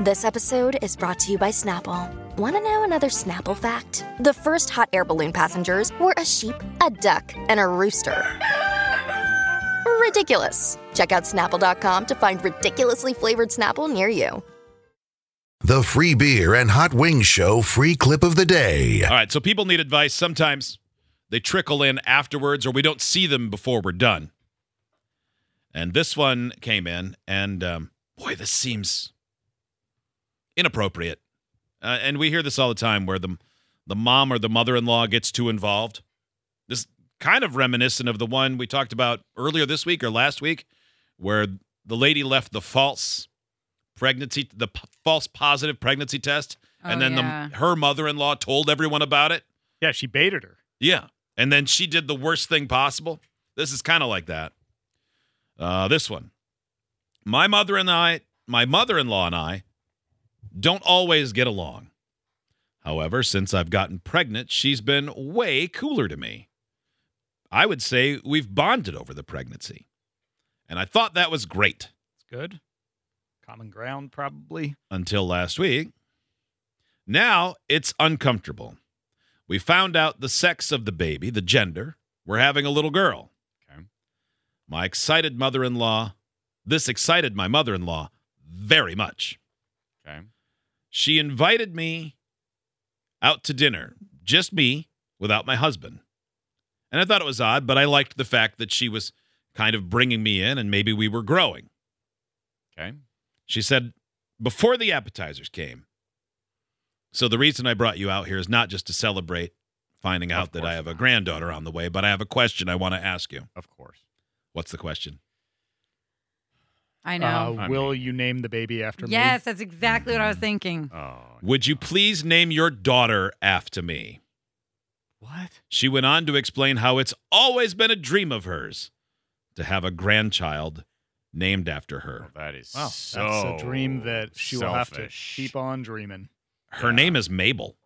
This episode is brought to you by Snapple. Want to know another Snapple fact? The first hot air balloon passengers were a sheep, a duck, and a rooster. Ridiculous. Check out snapple.com to find ridiculously flavored Snapple near you. The free beer and hot wings show free clip of the day. All right, so people need advice. Sometimes they trickle in afterwards, or we don't see them before we're done. And this one came in, and um, boy, this seems inappropriate. Uh, and we hear this all the time, where the the mom or the mother-in-law gets too involved. This kind of reminiscent of the one we talked about earlier this week or last week, where the lady left the false pregnancy, the p- false positive pregnancy test, and Oh, then yeah. the her mother-in-law told everyone about it. Yeah, she baited her. Yeah. And then she did the worst thing possible. This is kind of like that. Uh, this one. My mother and I, my mother-in-law and I don't always get along. However, since I've gotten pregnant, she's been way cooler to me. I would say we've bonded over the pregnancy. And I thought that was great It's good. Common ground, probably. until last week. Now it's uncomfortable. We found out the sex of the baby, the gender. We're having a little girl. Okay. My excited mother in law, this excited my mother in law very much. Okay. She invited me out to dinner, just me, without my husband. And I thought it was odd, but I liked the fact that she was kind of bringing me in and maybe we were growing. Okay. She said, before the appetizers came. So the reason I brought you out here is not just to celebrate finding out that I have a granddaughter on the way, but I have a question I want to ask you. Of course. What's the question? I know. Uh, I will mean- you name the baby after me? yes, that's exactly what I was thinking. Oh. Would you please name your daughter after me? What? She went on to explain how it's always been a dream of hers to have a grandchild named after her. Oh, that is Wow, so that's a dream that she will have to keep on dreaming. Her Yeah. name is Mabel.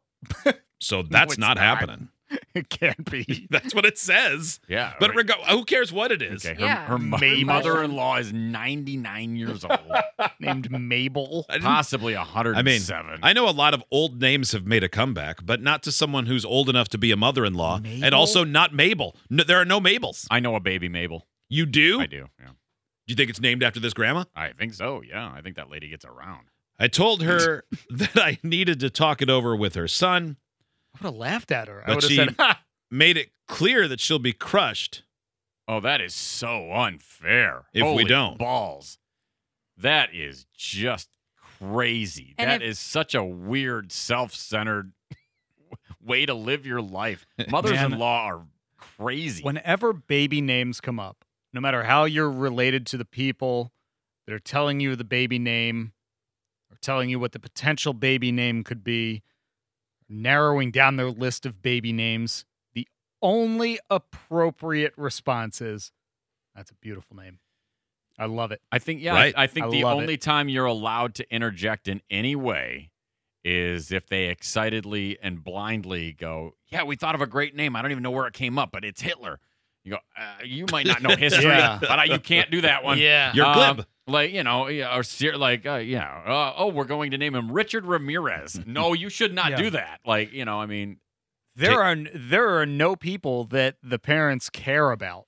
So that's it's not, not. happening. It can't be. That's what it says. Yeah. But right. reg- who cares what it is? Okay. Her, Yeah. her, mo- Mabel. mother-in-law is 99 years old, Named Mabel. I didn't- possibly I 107. mean, I know a lot of old names have made a comeback, but not to someone who's old enough to be a mother-in-law, and also not Mabel. No, there are no Mabels. I know a baby Mabel. You do? I do. Yeah. Do you think it's named after this grandma? I think so. Yeah. I think that lady gets around. I told her that I needed to talk it over with her son. I would have laughed at her. I But would have she- said, ha! Made it clear that she'll be crushed. Oh, that is so unfair. If we Holy don't. balls, that is just crazy. And That if- is such a weird, self-centered way to live your life. Mothers-in-law are crazy. Whenever baby names come up, no matter how you're related to the people that are telling you the baby name or telling you what the potential baby name could be, narrowing down their list of baby names, the only appropriate response is that's a beautiful name. I love it. I think, yeah, Right. I, I think I the only it. time you're allowed to interject in any way is if they excitedly and blindly go, "Yeah, we thought of a great name. I don't even know where it came up, but it's Hitler." You go, uh, "You might not know history, Yeah. but I, you can't do that one." Yeah. You're Um, glib. Like you know, or ser- like uh, yeah, uh, oh, we're going to name him Richard Ramirez. no, you should not Yeah. do that. Like you know, I mean, There are there are no people that the parents care about.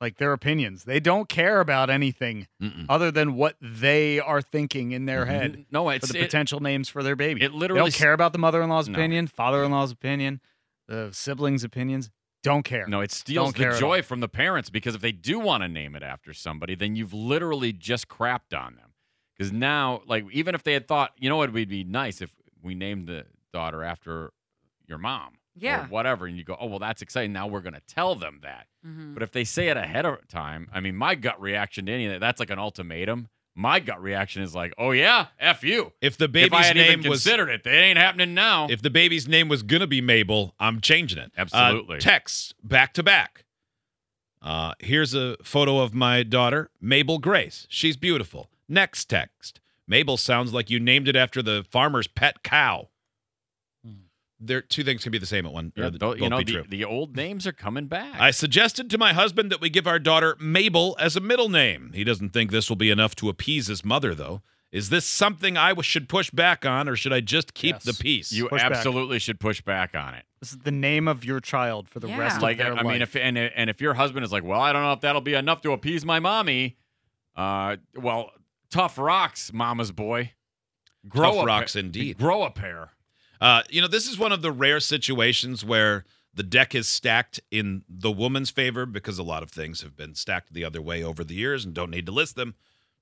Like their opinions. They don't care about anything Mm-mm. other than what they are thinking in their Mhm. head no, for it's the it, potential names for their baby. it they literally don't care about the mother-in-law's No. opinion, father-in-law's opinion, the siblings' opinions. Don't care. No, it steals Don't the joy from the parents because if they do want to name it after somebody, then you've literally just crapped on them. Because now, like, even if they had thought, you know what would be nice if we named the daughter after your mom, Yeah. or whatever, and you go, oh well, that's exciting. Now we're going to tell them that. Mhm. But if they say it ahead of time, I mean, my gut reaction to any of that, that's like an ultimatum. My gut reaction is like, oh yeah, f you. If the If I baby's had name even was considered it, they ain't happening now. if the baby's name was gonna be Mabel, I'm changing it. Uh, Absolutely. texts back to back. Uh, here's a photo of my daughter, Mabel Grace. She's beautiful. Next text. Mabel sounds like you named it after the farmer's pet cow. There, two things can be the same at one. Yeah, or you know, the, the old names are coming back. I suggested to my husband that we give our daughter Mabel as a middle name. He doesn't think this will be enough to appease his mother, though. Is this something I should push back on, or should I just keep Yes. the peace? you Push back. absolutely should push back on it. This is the name of your child for the Yeah. rest like of their life. I mean, if and and if your husband is like, well, I don't know if that'll be enough to appease my mommy. Uh, well, tough rocks, mama's boy. Grow Tough a rocks pa- indeed. Grow a pair. Uh, you know, this is one of the rare situations where the deck is stacked in the woman's favor because a lot of things have been stacked the other way over the years and don't need to list them.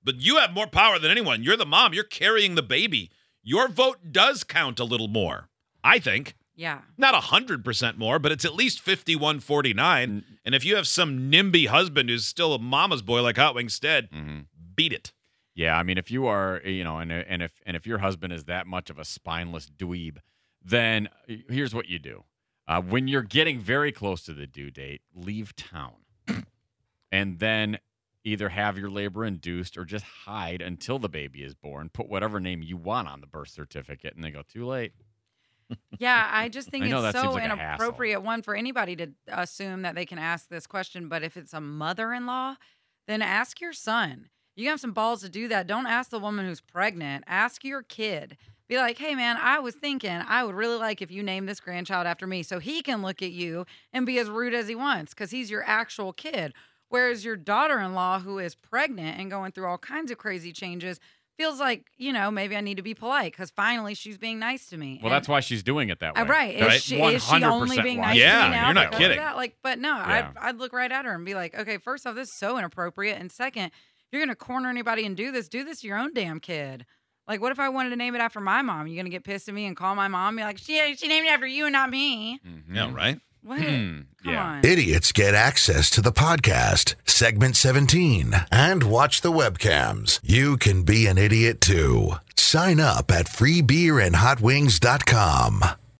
But you have more power than anyone. You're the mom, you're carrying the baby. Your vote does count a little more, I think. Yeah. Not 100% more, but it's at least 51 49. And if you have some NIMBY husband who's still a mama's boy like Hot Wings Stead, Mhm. beat it. Yeah, I mean, if you are, you know, and and if and if your husband is that much of a spineless dweeb, then uh, here's what you do: uh, when you're getting very close to the due date, leave town, and then either have your labor induced or just hide until the baby is born. Put whatever name you want on the birth certificate, and they go too late. Yeah, I just think I it's so like inappropriate one for anybody to assume that they can ask this question. But if it's a mother-in-law, then ask your son. You have some balls to do that. Don't ask the woman who's pregnant. Ask your kid. Be like, hey man, I was thinking I would really like if you name this grandchild after me, so he can look at you and be as rude as he wants because he's your actual kid. Whereas your daughter-in-law, who is pregnant and going through all kinds of crazy changes, feels like you know maybe I need to be polite because finally she's being nice to me. Well, And- that's why she's doing it that way. uh, right. Is, Right. she, is she only being nice Yeah, to me now? you're not kidding. That? Like, but no, Yeah. I'd, I'd look right at her and be like, okay, first off, this is so inappropriate. And second, you're going to corner anybody and do this, do this to your own damn kid. Like, what if I wanted to name it after my mom? You're going to get pissed at me and call my mom and be like, she, she named it after you and not me? Mhm. Yeah, right? What? Hmm, Come yeah. on. Idiots get access to the podcast, segment 17, and watch the webcams. You can be an idiot too. Sign up at freebeerandhotwings.com.